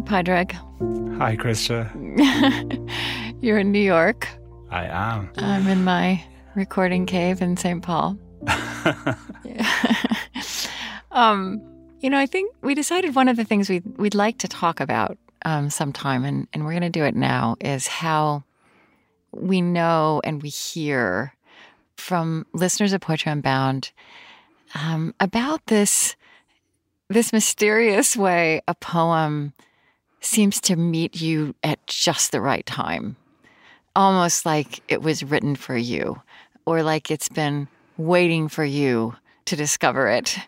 Hi, Pádraig. Hi, Krista. You're in New York. I am. I'm in my recording cave in St. Paul. um, you know, I think we decided one of the things we'd, we'd like to talk about um, sometime, and, and we're going to do it now, is how we know and we hear from listeners of Poetry Unbound um, about this this mysterious way a poem seems to meet you at just the right time, almost like it was written for you, or like it's been waiting for you to discover it.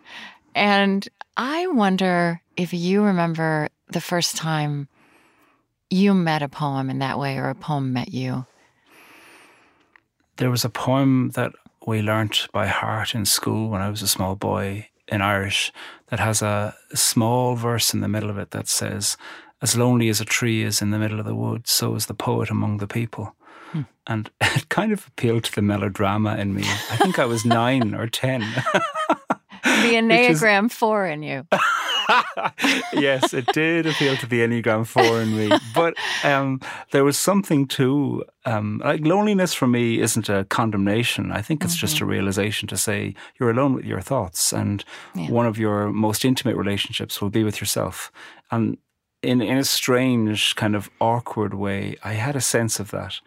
And I wonder if you remember the first time you met a poem in that way or a poem met you. There was a poem that we learnt by heart in school when I was a small boy in Irish that has a small verse in the middle of it that says, As lonely as a tree is in the middle of the wood, so is the poet among the people. Hmm. And it kind of appealed to the melodrama in me. I think I was nine or 10. the Enneagram is... 4 in you. yes, it did appeal to the Enneagram 4 in me. But um, there was something too, um, like loneliness for me isn't a condemnation. I think it's mm-hmm. just a mm-hmm. realization to say you're alone with your thoughts. And yeah. one of your most intimate relationships will be with yourself. And in, in a strange, kind of awkward way, I had a sense of that.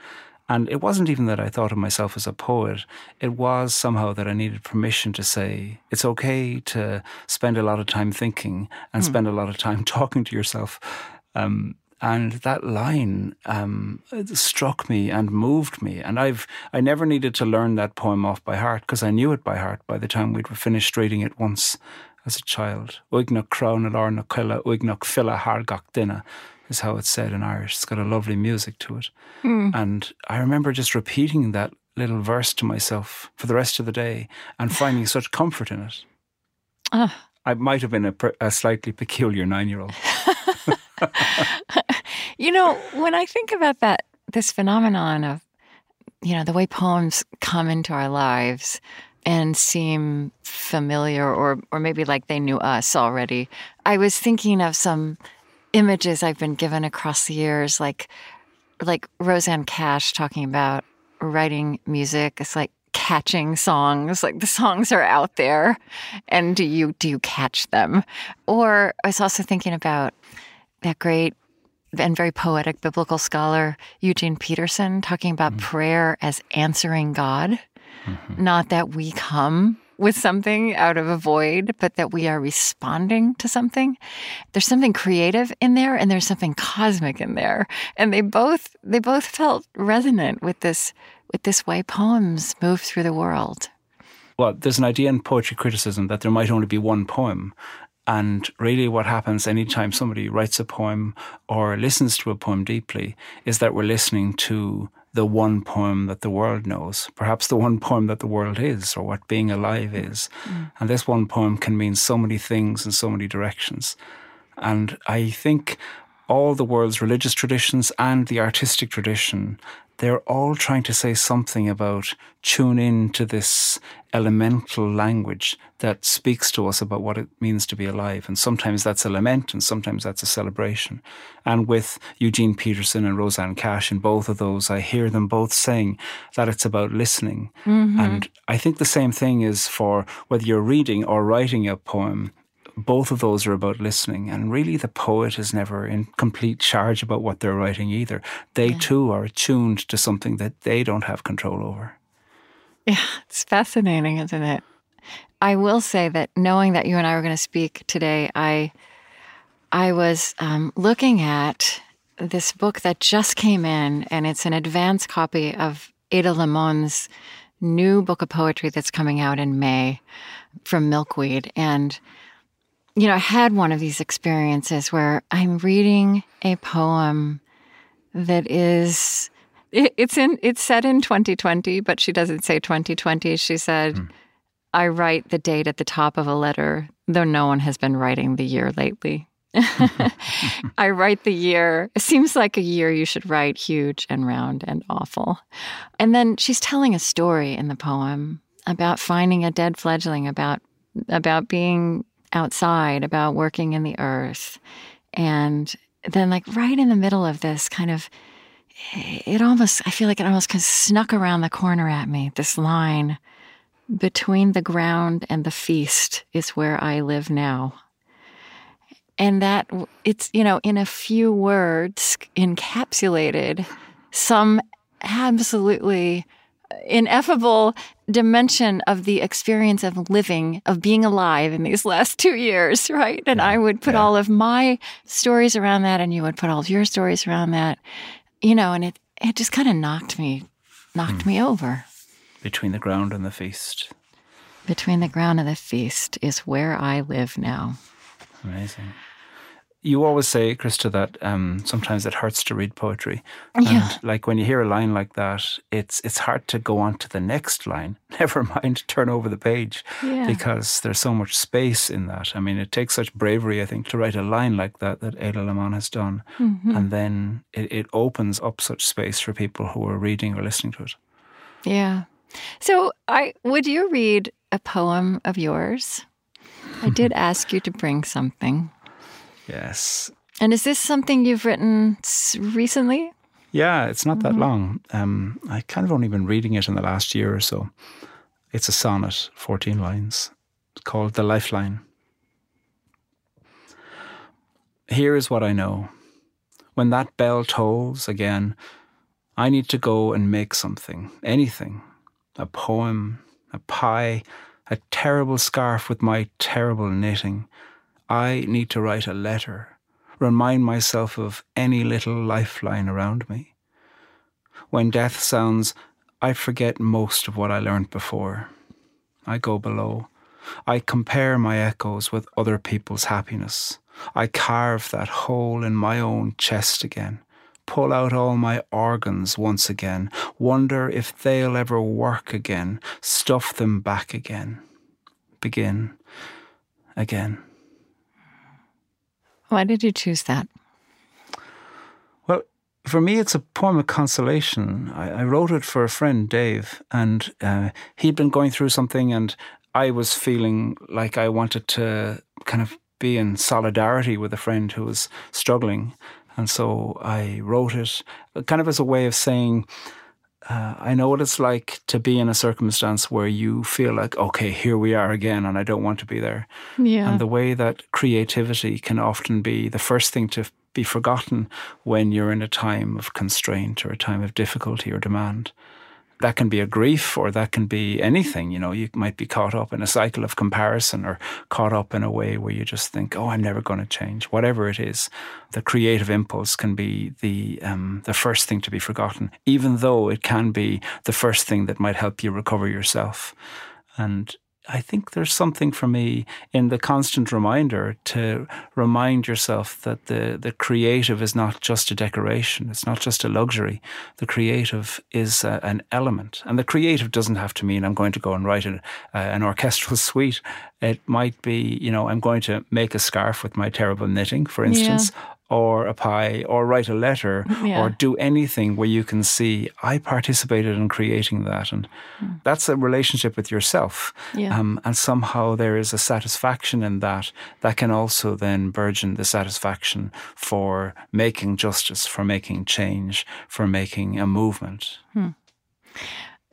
And it wasn't even that I thought of myself as a poet. It was somehow that I needed permission to say, it's okay to spend a lot of time thinking and mm. spend a lot of time talking to yourself. Um, and that line um, struck me and moved me. And I've I never needed to learn that poem off by heart because I knew it by heart by the time we'd finished reading it once as a child. Uignach crown alorna killa, uignach filla hargach dinna is how it's said in Irish. It's got a lovely music to it. Mm. And I remember just repeating that little verse to myself for the rest of the day and finding such comfort in it. Uh. I might have been a, a slightly peculiar nine year old. you know, when I think about that, this phenomenon of, you know, the way poems come into our lives and seem familiar or, or maybe like they knew us already, I was thinking of some images I've been given across the years, like like Rosanne Cash talking about writing music. It's like catching songs like the songs are out there and do you do you catch them or i was also thinking about that great and very poetic biblical scholar eugene peterson talking about mm-hmm. prayer as answering god mm-hmm. not that we come with something out of a void, but that we are responding to something. There's something creative in there and there's something cosmic in there. And they both they both felt resonant with this with this way poems move through the world. Well, there's an idea in poetry criticism that there might only be one poem. And really, what happens anytime somebody writes a poem or listens to a poem deeply is that we're listening to the one poem that the world knows, perhaps the one poem that the world is, or what being alive is. Mm. And this one poem can mean so many things in so many directions. And I think all the world's religious traditions and the artistic tradition they're all trying to say something about tune in to this elemental language that speaks to us about what it means to be alive. And sometimes that's a lament and sometimes that's a celebration. And with Eugene Peterson and Rosanne Cash in both of those, I hear them both saying that it's about listening. Mm-hmm. And I think the same thing is for whether you're reading or writing a poem both of those are about listening. And really, the poet is never in complete charge about what they're writing either. They yeah. too are attuned to something that they don't have control over. Yeah, it's fascinating, isn't it? I will say that knowing that you and I were going to speak today, I I was um, looking at this book that just came in, and it's an advance copy of Ada Limón's new book of poetry that's coming out in May from Milkweed. And you know, I had one of these experiences where I'm reading a poem that is it's in it's set in 2020, but she doesn't say 2020. She said, mm. "I write the date at the top of a letter, though no one has been writing the year lately." I write the year. It seems like a year you should write huge and round and awful. And then she's telling a story in the poem about finding a dead fledgling, about about being outside, about working in the earth. And then, like right in the middle of this, kind of, eh, it almost, I feel like it almost kind of snuck around the corner at me. This line between the ground and the feast is where I live now. And that it's, you know, in a few words encapsulated some absolutely ineffable dimension of the experience of living, of being alive in these last two years, right? And yeah, I would put yeah. all of my stories around that, and you would put all of your stories around that, you know, and it it just kind of knocked me knocked hmm. me over. Between the ground and the feast. Between the ground and the feast is where I live now. Amazing you always say, Krista, that um, sometimes it hurts to read poetry. Yeah. And like when you hear a line like that, it's it's hard to go on to the next line. Never mind turn over the page, yeah. because there's so much space in that. I mean, it takes such bravery, I think, to write a line like that that Ada Limón has done, mm-hmm. and then it, it opens up such space for people who are reading or listening to it. Yeah. So, I would you read a poem of yours? I did ask you to bring something. Yes. And is this something you've written recently? Yeah, it's not that mm-hmm. long. Um, I kind of only been reading it in the last year or so. It's a sonnet, 14 lines. It's called The Lifeline. Here is what I know. When that bell tolls again, I need to go and make something, anything. A poem, a pie, a terrible scarf with my terrible knitting I need to write a letter, remind myself of any little lifeline around me. When death sounds, I forget most of what I learned before. I go below. I compare my echoes with other people's happiness. I carve that hole in my own chest again, pull out all my organs once again, wonder if they'll ever work again, stuff them back again, begin again. Why did you choose that? Well, for me, it's a poem of consolation. I, I wrote it for a friend, Dave, and uh, he'd been going through something, and I was feeling like I wanted to kind of be in solidarity with a friend who was struggling. And so I wrote it kind of as a way of saying, uh, I know what it's like to be in a circumstance where you feel like, okay, here we are again, and I don't want to be there. Yeah. And the way that creativity can often be the first thing to be forgotten when you're in a time of constraint or a time of difficulty or demand that can be a grief or that can be anything. You know, you might be caught up in a cycle of comparison or caught up in a way where you just think, oh, I'm never going to change. Whatever it is, the creative impulse can be the um, the first thing to be forgotten, even though it can be the first thing that might help you recover yourself. And I think there's something for me in the constant reminder to remind yourself that the, the creative is not just a decoration, it's not just a luxury. The creative is a, an element. And the creative doesn't have to mean I'm going to go and write an, uh, an orchestral suite. It might be, you know, I'm going to make a scarf with my terrible knitting, for instance, yeah or a pie or write a letter yeah. or do anything where you can see I participated in creating that and mm. that's a relationship with yourself yeah. um, and somehow there is a satisfaction in that that can also then burgeon the satisfaction for making justice for making change for making a movement hmm.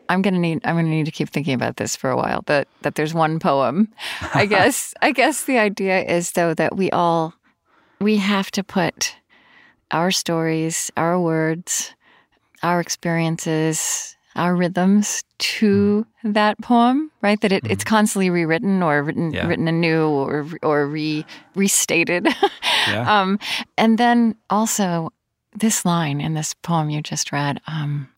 I'm gonna need I'm gonna need to keep thinking about this for a while. That that there's one poem. I guess I guess the idea is though that we all we have to put our stories, our words, our experiences, our rhythms to mm. that poem, right? That it, mm. it's constantly rewritten or written yeah. written anew or or re restated. yeah. um, and then also this line in this poem you just read. Um,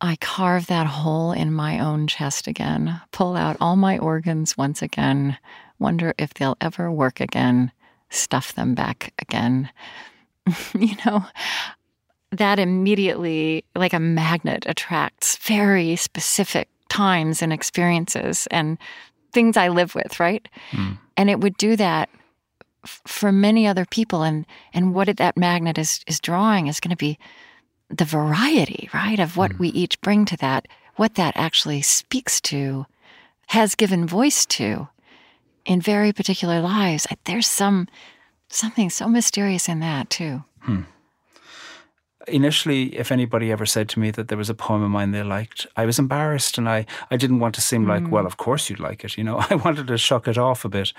I carve that hole in my own chest again, pull out all my organs once again, wonder if they'll ever work again stuff them back again. you know, that immediately, like a magnet, attracts very specific times and experiences and things I live with, right? Mm. And it would do that f- for many other people. And and what it, that magnet is is drawing is going to be the variety, right, of what mm. we each bring to that, what that actually speaks to, has given voice to in very particular lives. There's some something so mysterious in that too. Hmm initially, if anybody ever said to me that there was a poem of mine they liked, I was embarrassed and I, I didn't want to seem mm. like, well, of course you'd like it. You know, I wanted to shuck it off a bit.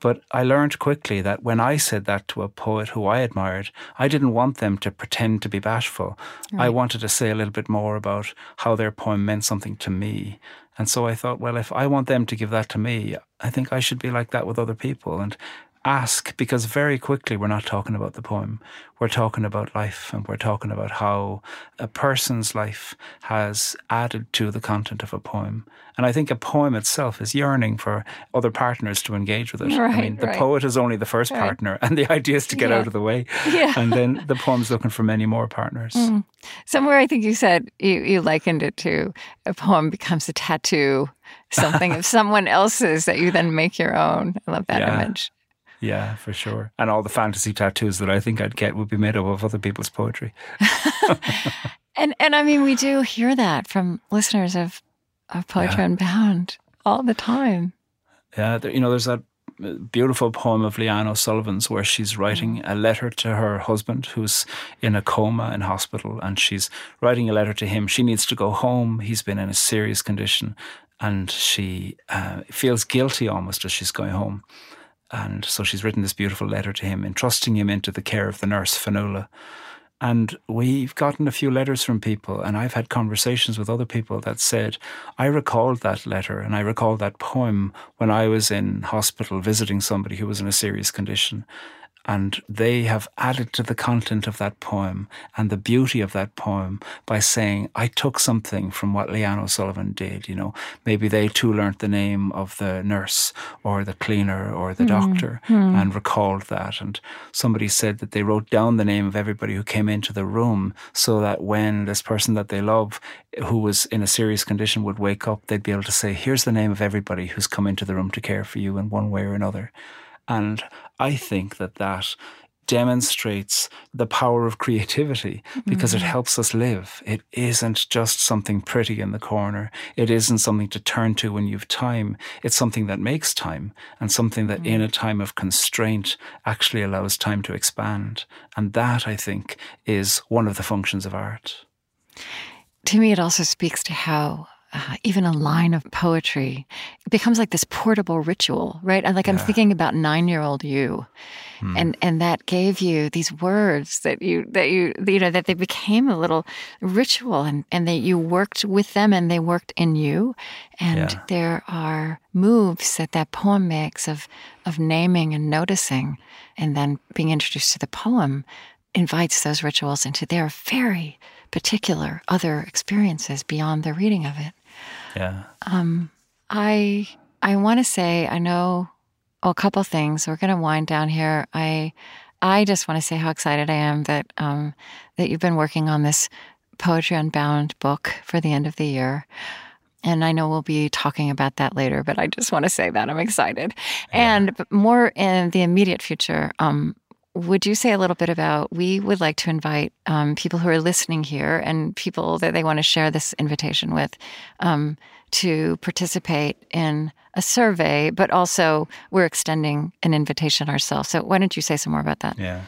But I learned quickly that when I said that to a poet who I admired, I didn't want them to pretend to be bashful. Right. I wanted to say a little bit more about how their poem meant something to me. And so I thought, well, if I want them to give that to me, I think I should be like that with other people. And ask because very quickly we're not talking about the poem. We're talking about life and we're talking about how a person's life has added to the content of a poem. And I think a poem itself is yearning for other partners to engage with it. Right, I mean, the right. poet is only the first right. partner, and the idea is to get yeah. out of the way. Yeah. And then the poem's looking for many more partners. Mm. Somewhere I think you said you, you likened it to a poem becomes a tattoo, something of someone else's that you then make your own. I love that yeah. image. Yeah, for sure. And all the fantasy tattoos that I think I'd get would be made up of other people's poetry. and and I mean, we do hear that from listeners of of Poetry yeah. Unbound all the time. Yeah, there, you know, there's that uh, beautiful poem of Leanne O'Sullivan's where she's writing mm. a letter to her husband who's in a coma in hospital and she's writing a letter to him. She needs to go home. He's been in a serious condition and she uh, feels guilty almost as she's going home. And so she's written this beautiful letter to him, entrusting him into the care of the nurse, Fionnuala. And we've gotten a few letters from people, and I've had conversations with other people that said, I recalled that letter and I recalled that poem when I was in hospital visiting somebody who was in a serious condition and they have added to the content of that poem and the beauty of that poem by saying, I took something from what Leanne O'Sullivan did. You know, maybe they too learnt the name of the nurse or the cleaner or the mm. doctor mm. and recalled that. And somebody said that they wrote down the name of everybody who came into the room so that when this person that they love, who was in a serious condition, would wake up, they'd be able to say, Here's the name of everybody who's come into the room to care for you in one way or another. And I think that that demonstrates the power of creativity because mm-hmm. it helps us live. It isn't just something pretty in the corner. It isn't something to turn to when you've time. It's something that makes time and something that mm-hmm. in a time of constraint actually allows time to expand. And that, I think, is one of the functions of art. To me, it also speaks to how uh, even a line of poetry becomes like this portable ritual, right? And like yeah. I'm thinking about nine year old you, hmm. and and that gave you these words that you that you you know that they became a little ritual, and and that you worked with them, and they worked in you, and yeah. there are moves that that poem makes of of naming and noticing, and then being introduced to the poem invites those rituals into their very particular other experiences beyond the reading of it. Yeah. Um, I I want to say I know a couple things. We're going to wind down here. I I just want to say how excited I am that um, that you've been working on this Poetry Unbound book for the end of the year. And I know we'll be talking about that later, but I just want to say that I'm excited. Yeah. And more in the immediate future, um, would you say a little bit about? We would like to invite um, people who are listening here and people that they want to share this invitation with um, to participate in a survey, but also we're extending an invitation ourselves. So, why don't you say some more about that? Yeah.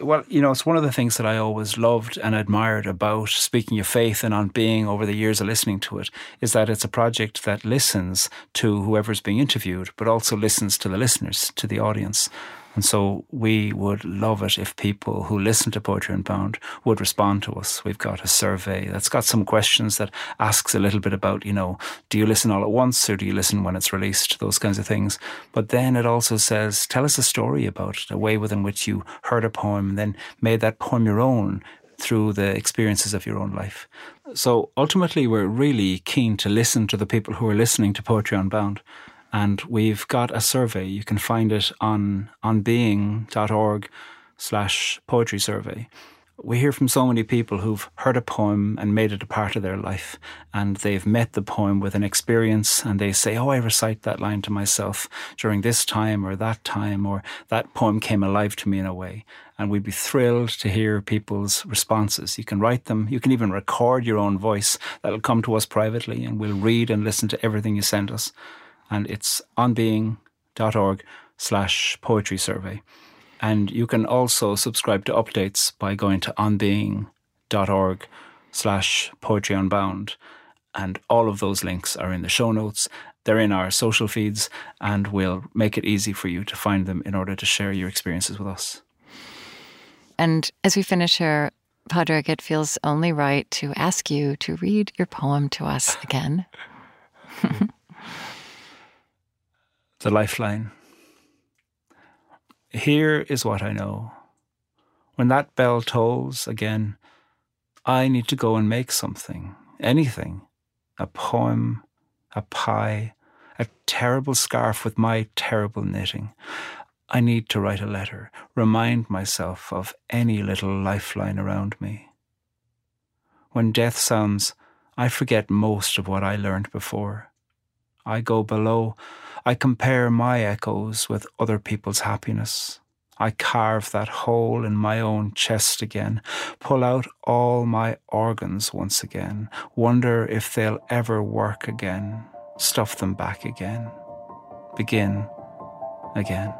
Well, you know, it's one of the things that I always loved and admired about Speaking of Faith and on being over the years of listening to it is that it's a project that listens to whoever's being interviewed, but also listens to the listeners, to the audience. And so we would love it if people who listen to Poetry Unbound would respond to us. We've got a survey that's got some questions that asks a little bit about, you know, do you listen all at once or do you listen when it's released? Those kinds of things. But then it also says, tell us a story about it, a way within which you heard a poem and then made that poem your own through the experiences of your own life. So ultimately, we're really keen to listen to the people who are listening to Poetry Unbound and we've got a survey. You can find it on onbeing.org slash poetry survey. We hear from so many people who've heard a poem and made it a part of their life, and they've met the poem with an experience, and they say, Oh, I recite that line to myself during this time or that time, or that poem came alive to me in a way. And we'd be thrilled to hear people's responses. You can write them, you can even record your own voice. That'll come to us privately, and we'll read and listen to everything you send us and it's onbeing.org slash poetry survey. And you can also subscribe to updates by going to onbeing.org slash poetry unbound. And all of those links are in the show notes. They're in our social feeds, and we'll make it easy for you to find them in order to share your experiences with us. And as we finish here, Pádraig, it feels only right to ask you to read your poem to us again. the lifeline. Here is what I know. When that bell tolls again, I need to go and make something, anything a poem, a pie, a terrible scarf with my terrible knitting. I need to write a letter, remind myself of any little lifeline around me. When death sounds, I forget most of what I learned before. I go below, I compare my echoes with other people's happiness. I carve that hole in my own chest again, pull out all my organs once again, wonder if they'll ever work again, stuff them back again, begin again.